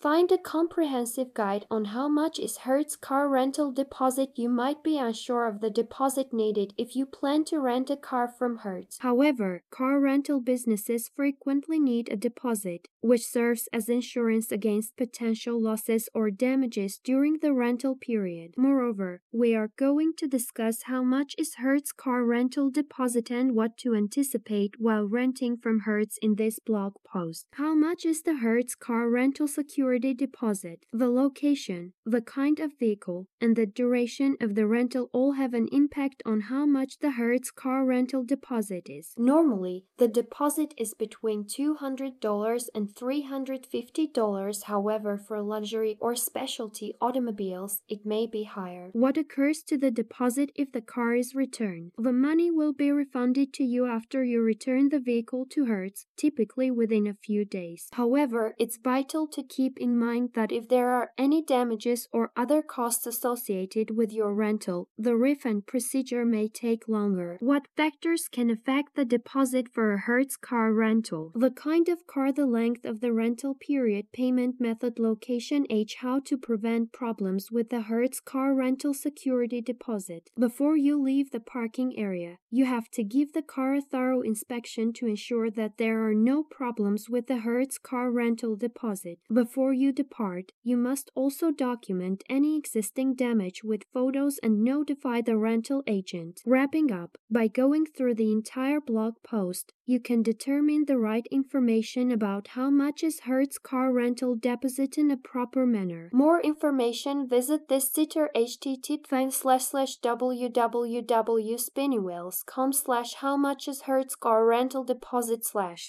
Find a comprehensive guide on how much is Hertz car rental deposit. You might be unsure of the deposit needed if you plan to rent a car from Hertz. However, car rental businesses frequently need a deposit, which serves as insurance against potential losses or damages during the rental period. Moreover, we are going to discuss how much is Hertz car rental deposit and what to anticipate while renting from Hertz in this blog post. How much is the Hertz car rental security deposit? The location, the kind of vehicle, and the duration of the rental all have an impact on how much the Hertz car rental deposit is. Normally, the deposit is between $200 and $350. However, for luxury or specialty automobiles, it may be higher. What occurs to the deposit if the car is returned? The money will be refunded to you after you return the vehicle to Hertz, typically within a few days. However, it's vital to keep in mind that if there are any damages or other costs associated with your rental, the refund procedure may take longer. What factors can affect the deposit for a Hertz car rental? The kind of car, the length of the rental period, payment method, location, age, how to prevent problems with the Hertz car rental security deposit. Before you leave the parking area, you have to give the car a thorough inspection to ensure that there are no problems with the Hertz car rental deposit. Before you depart, you must also document any existing damage with photos and notify the rental agent. Wrapping up, by going through the entire blog post, you can determine the right information about how much is Hertz car rental deposit in a proper manner. More information visit this sitter http slash slash www.spinningwheels.com slash how much is Hertz car rental deposit slash